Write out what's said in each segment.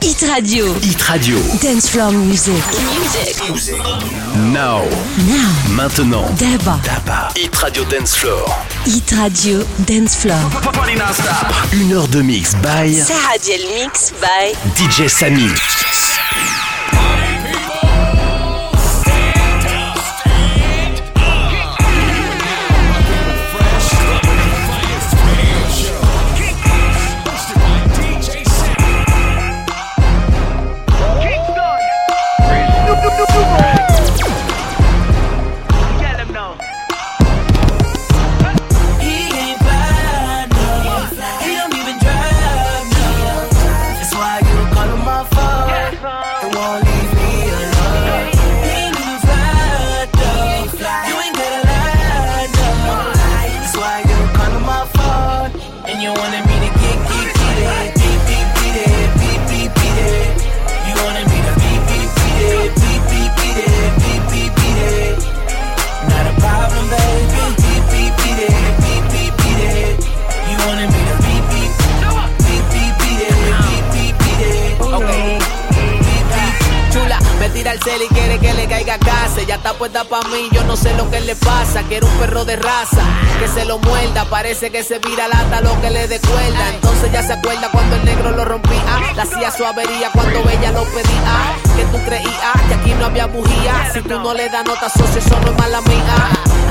Hit Radio. Hit Radio. Dance floor music. Music. Now. Now. Maintenant. Daba. Daba. Hit Radio Dance Floor. Hit Radio Dance floor. Une heure de mix by Sahadiel Mix by DJ Samy. Se lo muerda. Parece que se vira lata lo que le dé cuerda. Entonces ya se acuerda cuando el negro lo rompía. La hacía su avería cuando ella lo pedía. Que tú creías que aquí no había bujía. Si tú no le das nota, socio, eso no es mala mía.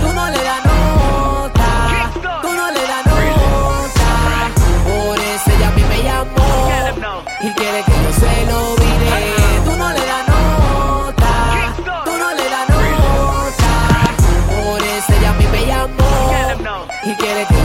Tú no le das nota, tú no le das nota. Por eso ella a mí me llamó y quiere que yo se lo vire. Llamó get quiere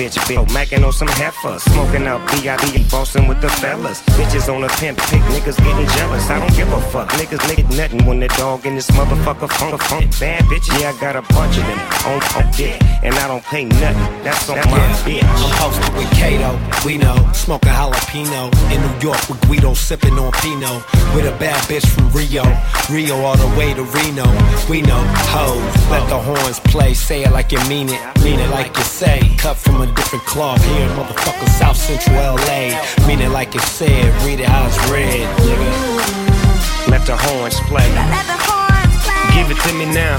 bitch, macking on some heifers. Smoking out B.I.B. and bossing with the fellas. Bitches on a pimp pick, niggas getting jealous. I don't give a fuck, niggas nigga nothing when the dog in this motherfucker funk funk. Bad bitch, yeah, I got a bunch of them on, on dick, and I don't pay nothing. That's on my bitch. I'm posted with Kato, we know. Smoking jalapeno. In New York with Guido, sipping on Pinot. With a bad bitch from Rio. Rio all the way to Reno. We know, hoes. Let the horns play. Say it like you mean it. Mean it like you say. Cut from a different cloth here, motherfucker, South Central LA. Mean it like you said. Read it how it's read, nigga. Let the horns play. Give it to me now.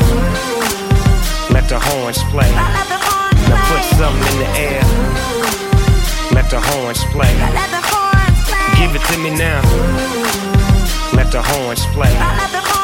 Let the horns play. Now put something in the air. Let the horns play. Give it to me now. Let the horns play. Look,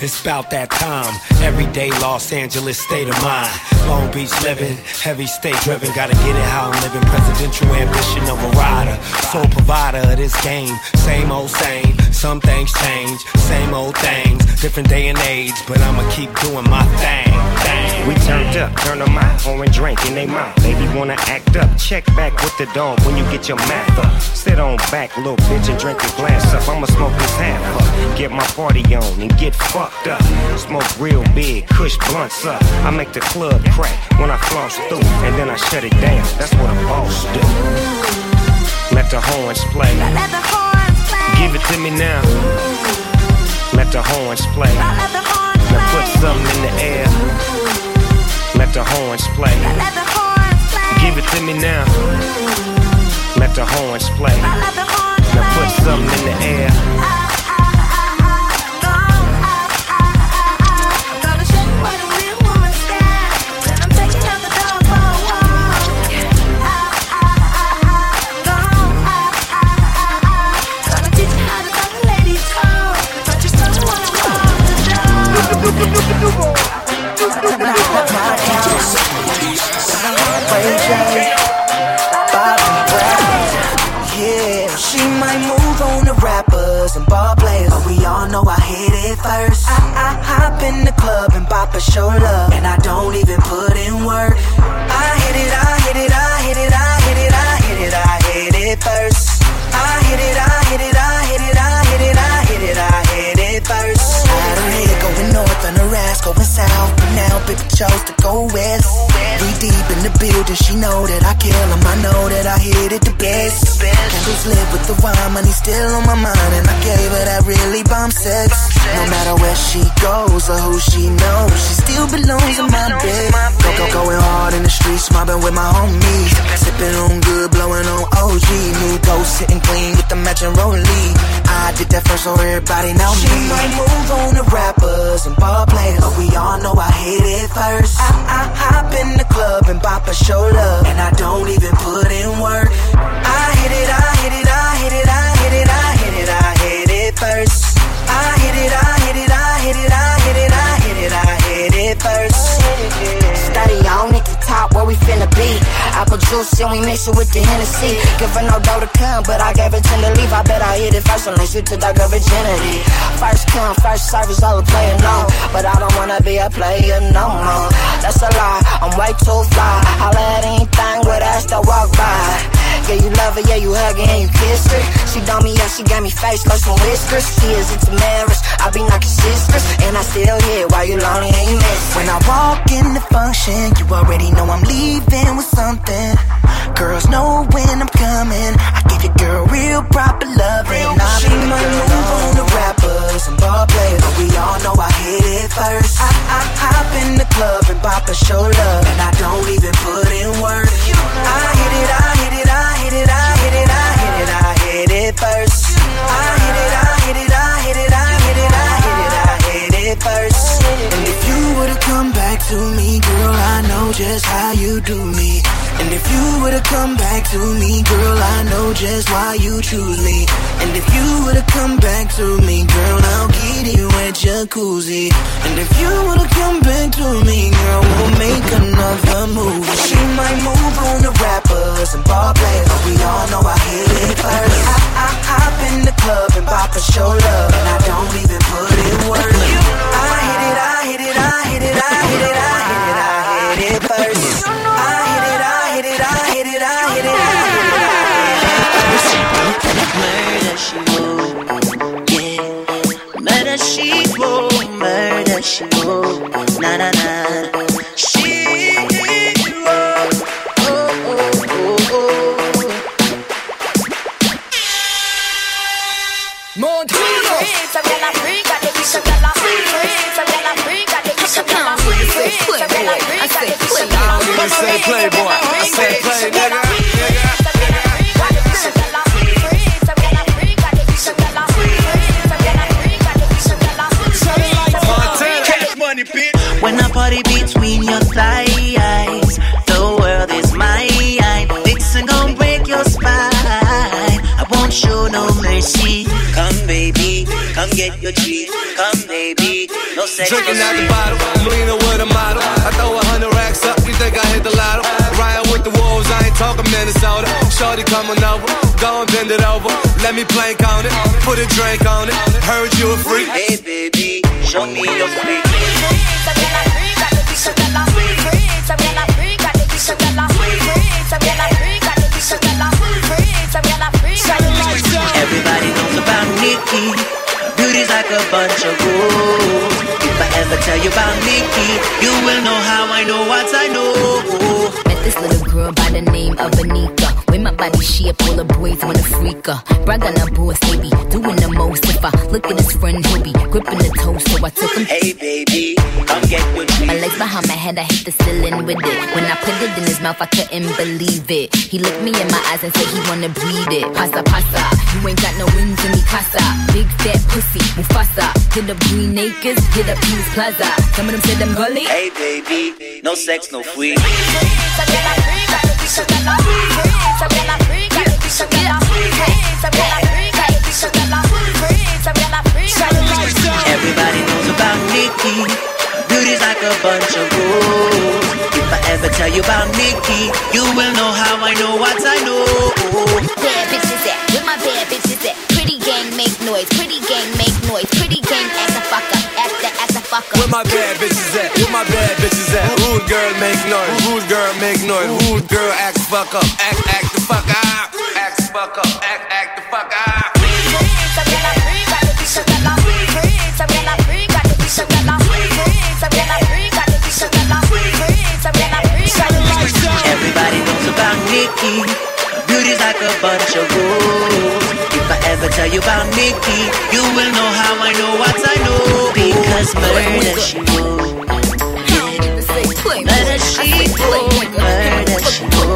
it's about that time. Everyday Los Angeles state of mind. Long Beach living, heavy state driven. Gotta get it how I'm living. Presidential ambition of a rider. Sole provider of this game. Same old same. Some things change. Same old things. Different day and age. But I'ma keep doing my thing. We turned up, turn them out, pouring drink in they mouth. Baby wanna act up, check back with the dog when you get your math up. Sit on back, little bitch, and drink your glass up. I'ma smoke this half up, get my party on and get fucked up. Smoke real big, kush blunts up. I make the club crack when I floss through, and then I shut it down. That's what a boss do. Let the horns play. Give it to me now. Let the horns play. Now put something in the air. Let the horns play. Give it to me now. Let the horns play. Now put something in the air. Uh, J, Bobby Brown, yeah. might move on to rappers and ball players, but we all know I hit it first. I, I hop in the club and bop a show love, and I don't even put in work. I hit it, I hit it, I hit it, I hit it, I hit it, I hit it first. I hit it, I hit it, I hit it, I hit it, I hit it, I on the rest, going south, but now baby chose to go west. We deep in the building, she know that I kill 'em, I know that I hit it the best. Candles lit with the wine, money still on my mind, and I gave her that really bomb sex. No matter where she goes or who she knows, she still belongs in my bed. Go, go, going hard in the streets, mobbing with my homies. Sipping on good, blowing on OG. New ghost sitting clean with the matching rollie. I did that first so everybody know me. She might move on to rappers and ball players, but we all know I hit it first. I, I hop in the club and pop a show love, and I don't even put in work. I hit it, I hit it, I hit it, we finna be. Apple juice and we mix it with the Hennessy. Give her no dough to come, but I gave ten to leave. I bet I hit it first unless you took that girl virginity. First come, first service, I was playing no. But I don't wanna be a player no more. That's a lie, I'm way too fly. Holla at anything with us that walk by. Yeah, you love her, yeah, you hug her and you kiss her. She done me up, she got me face, lost some whiskers. She is into marriage, I be knocking sisters. And I still here while you lonely and you miss. When I walk in the function, you already know I'm leaving with something. Girls know when I'm coming. I give your girl real proper loving. I she might move on to rappers and ball players, but we all know I hit it first. I, I hop in the club and pop a show love, and I don't even put in work. I I hit it, I hit it, come back to me, girl, I know just how you do me. And if you would've come back to me, girl, I know just why you choose me. And if you would've come back to me, girl, I'll get you a jacuzzi. And if you would've come back to me, girl, we'll make another move. She might move on to rappers and ball players, but we all know I hit it first. I, I hop in the club and bop a show Drinking out the bottle, I'm leaning with a model. I throw a hundred racks up, you think I hit the lotto? Riding with the wolves, I ain't talking Minnesota. Shorty coming over, go and bend it over. Let me plank on it, put a drink on it. Heard you a freak. Hey, baby, show me your freak. Everybody knows about Nikki. Beauty's like a bunch of gold. Ever tell you about Nikki, you will know how I know what I know. This little girl by the name of Anika. With my body shape, all the boys wanna freak her. Brag on her boss, they be doing the most. If I look at his friend, he'll be gripping the toes. So I took him. Hey, baby, come get your My legs behind my head, I hit the ceiling with it. When I put it in his mouth, I couldn't believe it. He looked me in my eyes and said he wanna breathe it. Pasa, pasa, you ain't got no wings in me casa. Big fat pussy, Mufasa. Hit up Green Acres, hit up Peace Plaza. Some of them said them gully. Hey, baby, no sex, no free. Everybody knows about Nikki. Like a bunch of. If I ever tell you about Nikki, you will know how I know what I know. Bad bitches at, where my bad bitches nice gang make noise, pretty gang make noise, pretty gang ass a fucker, ass the ass a fucker. Where my bad bitches at? Where my bad bitches at? Rude girl make noise, rude girl make noise, rude girl act fuck up, act act the fuck up, act fuck up, act act the fuck up. Everybody knows about Nikki. Beauty's like a bunch of rules tell you about Nikki. You will know how I know what I know. Because murder she knows. Murder she knows. Murder she knows.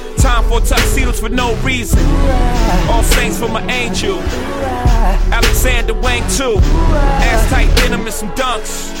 Time for tuxedos for no reason. All saints for my angel. Alexander Wang too. Ass tight denim and some dunks.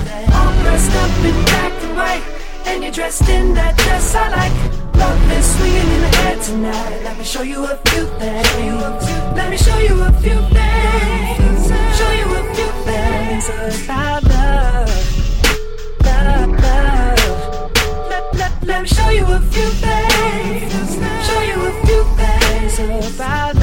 All dressed up in black and white, and you're dressed in that dress I like. Love is swinging in the air tonight. Let me show you a few things. Let me show you a few things. Show you a few things about love. Love, love. Let, let, let me show you a few things. Show you a few things about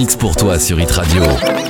mix pour toi sur Hit Radio.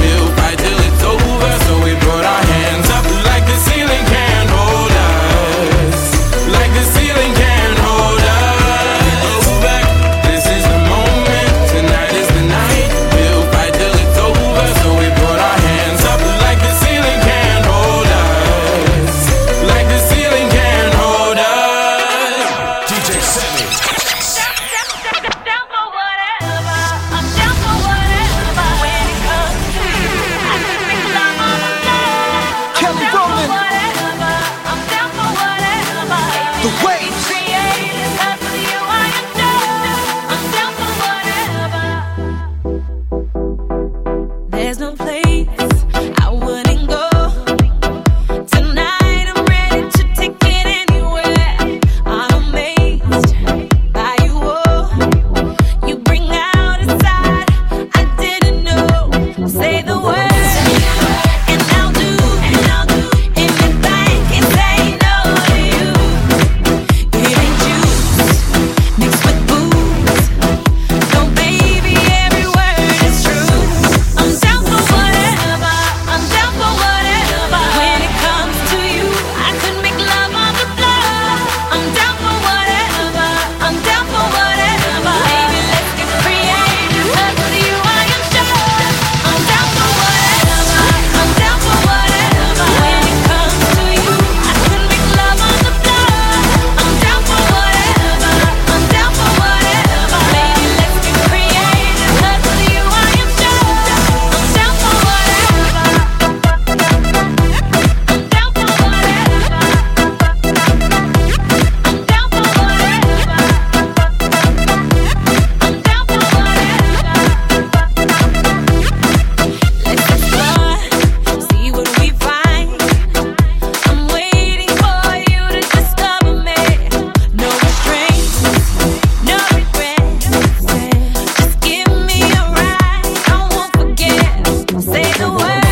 away.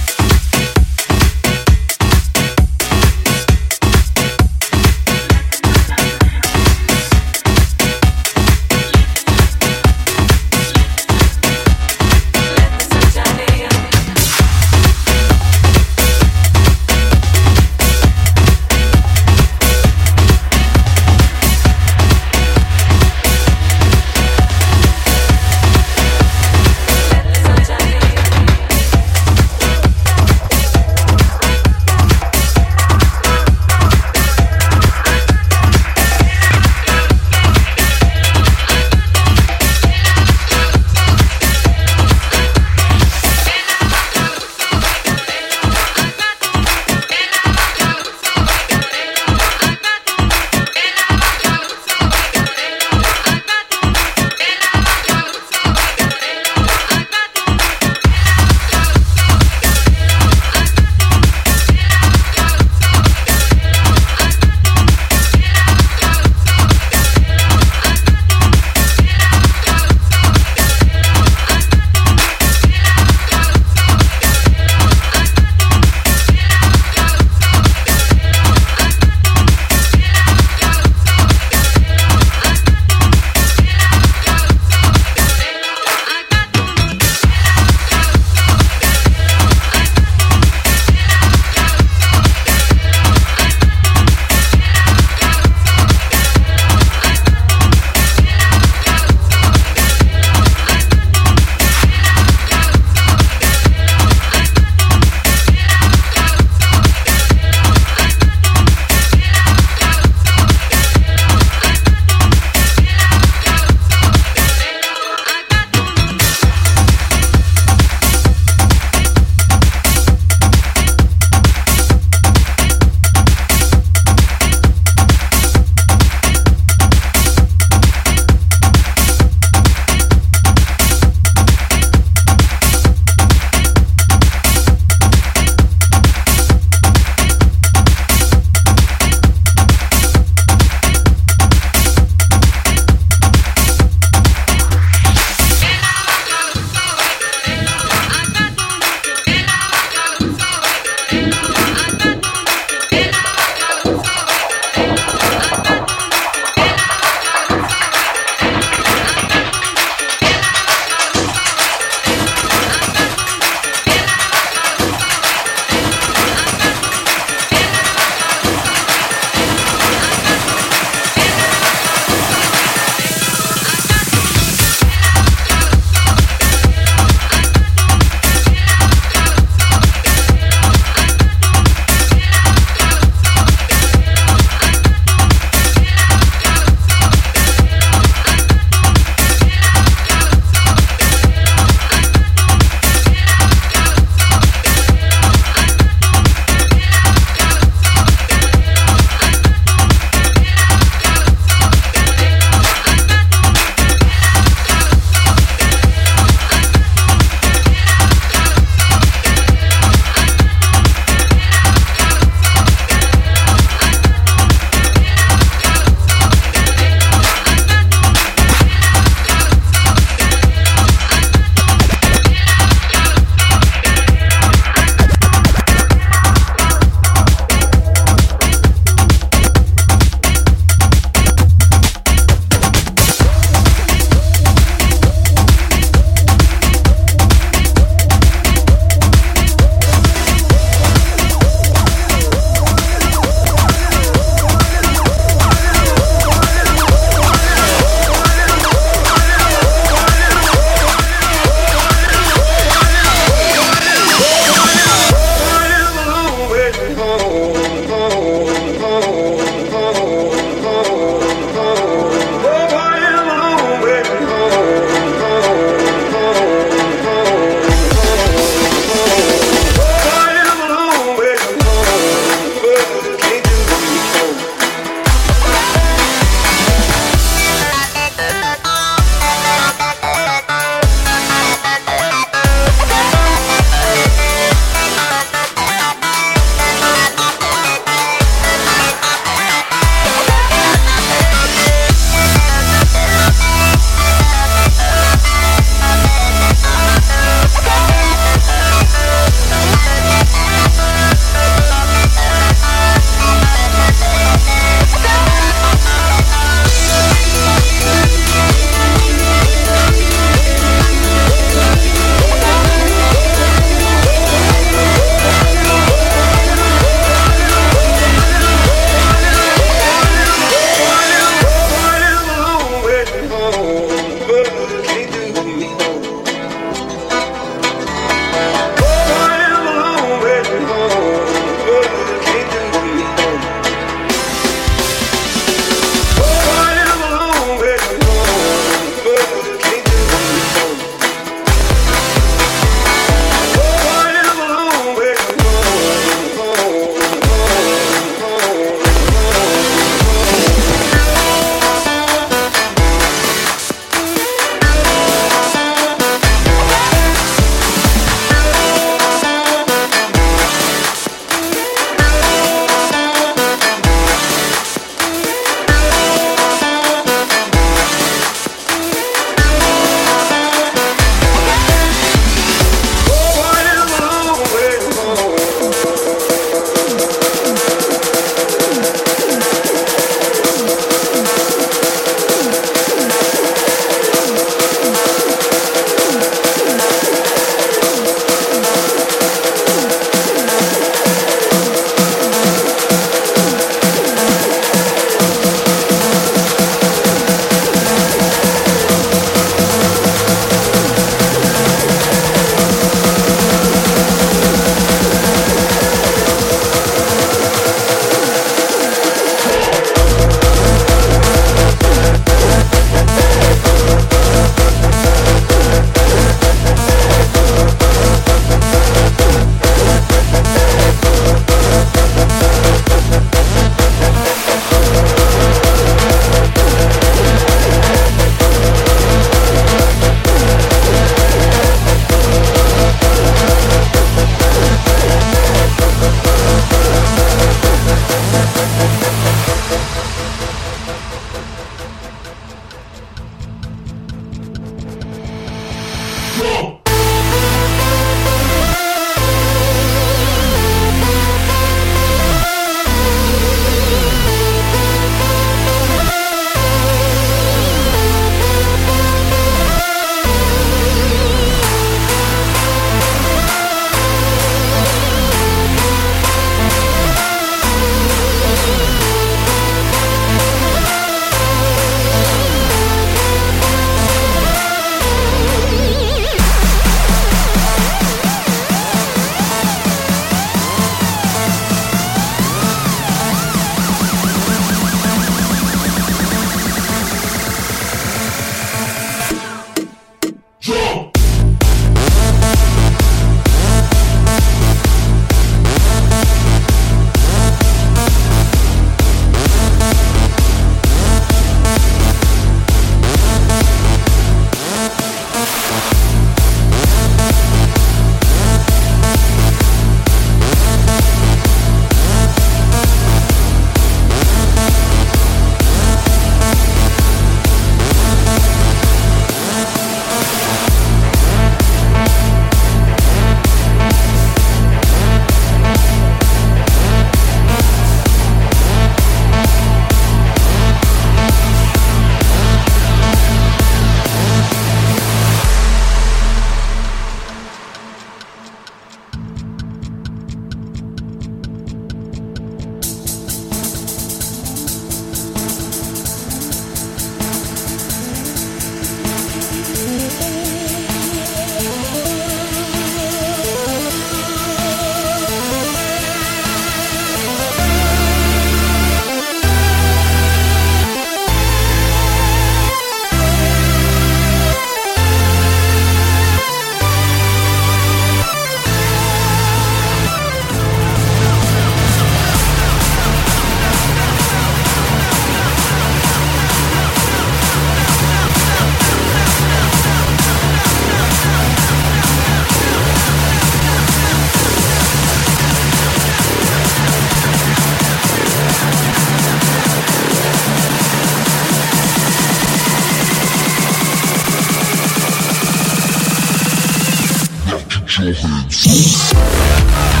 your hands.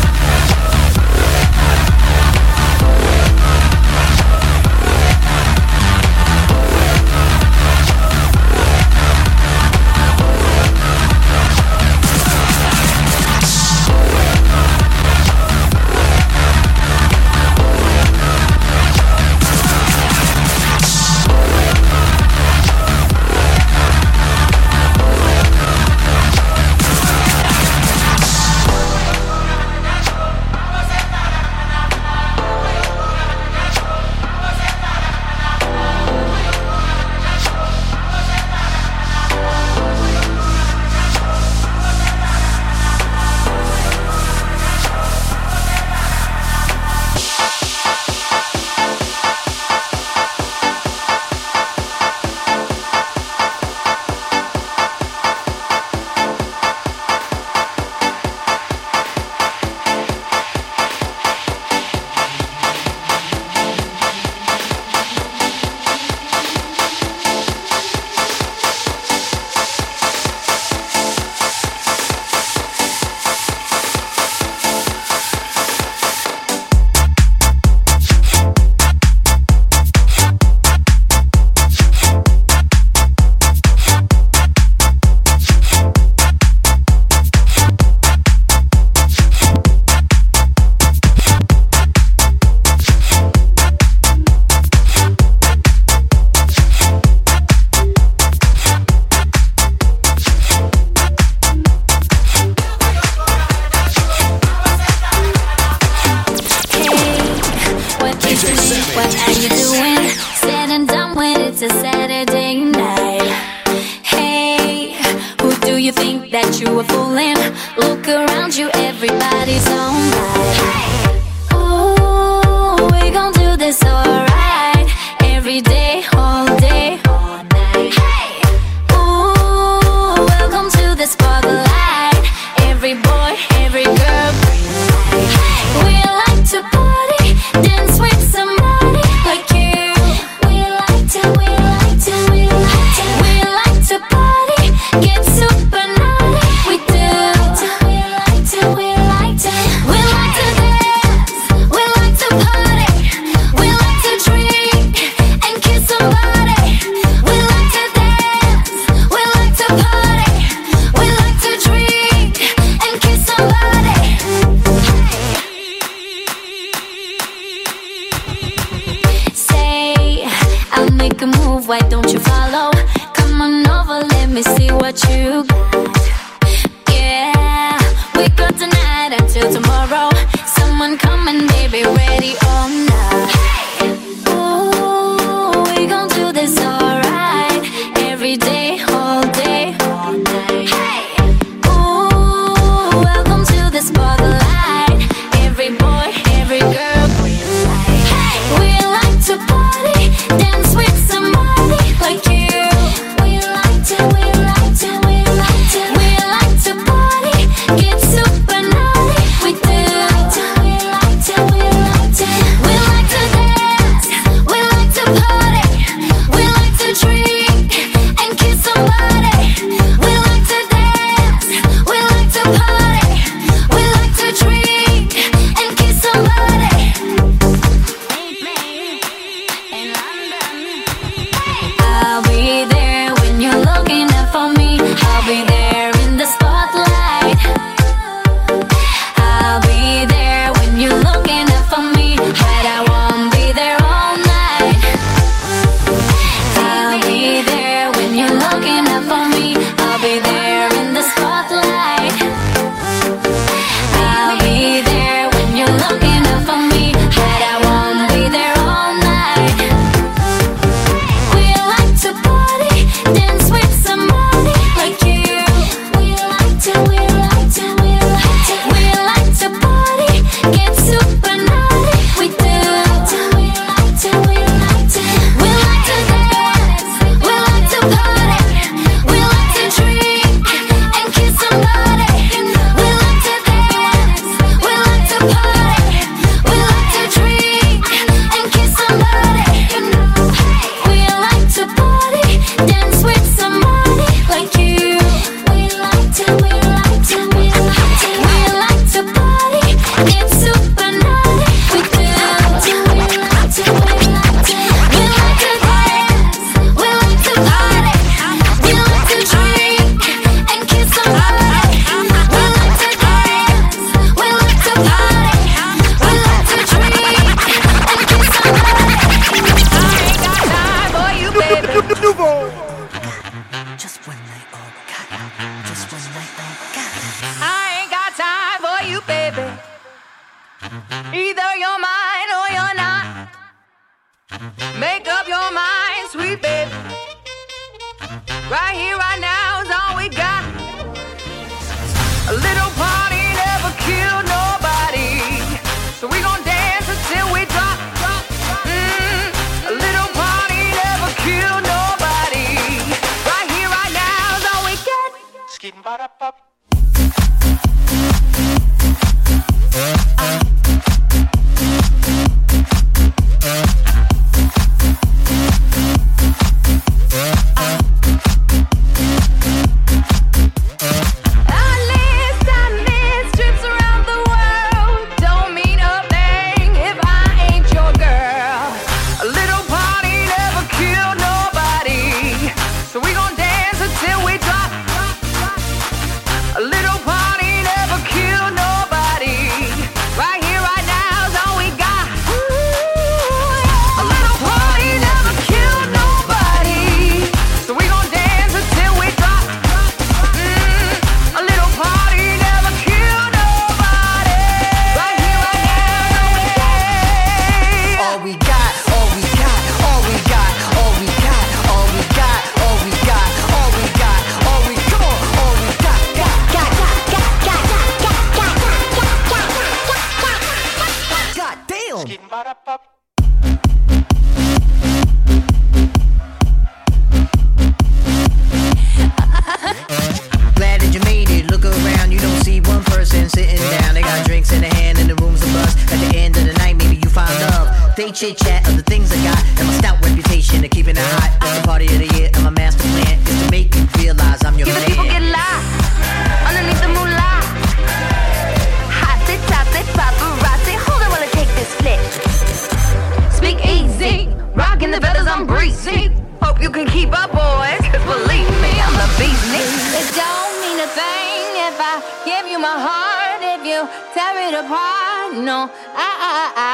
Apart. No, I, I, I,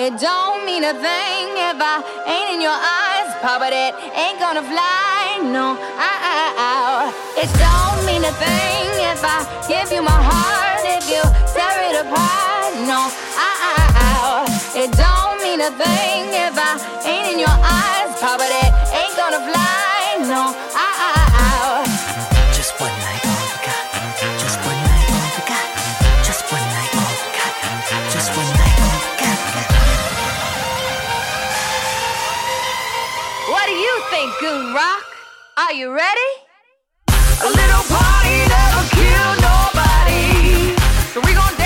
it don't mean a thing if I ain't in your eyes, Papa. It ain't gonna fly. No, I, it don't mean a thing if I give you my heart, if you tear it apart. No, it don't mean a thing if I ain't in your eyes, Papa. It ain't gonna fly. No, Goon Rock, are you ready? A little party never killed nobody. So we going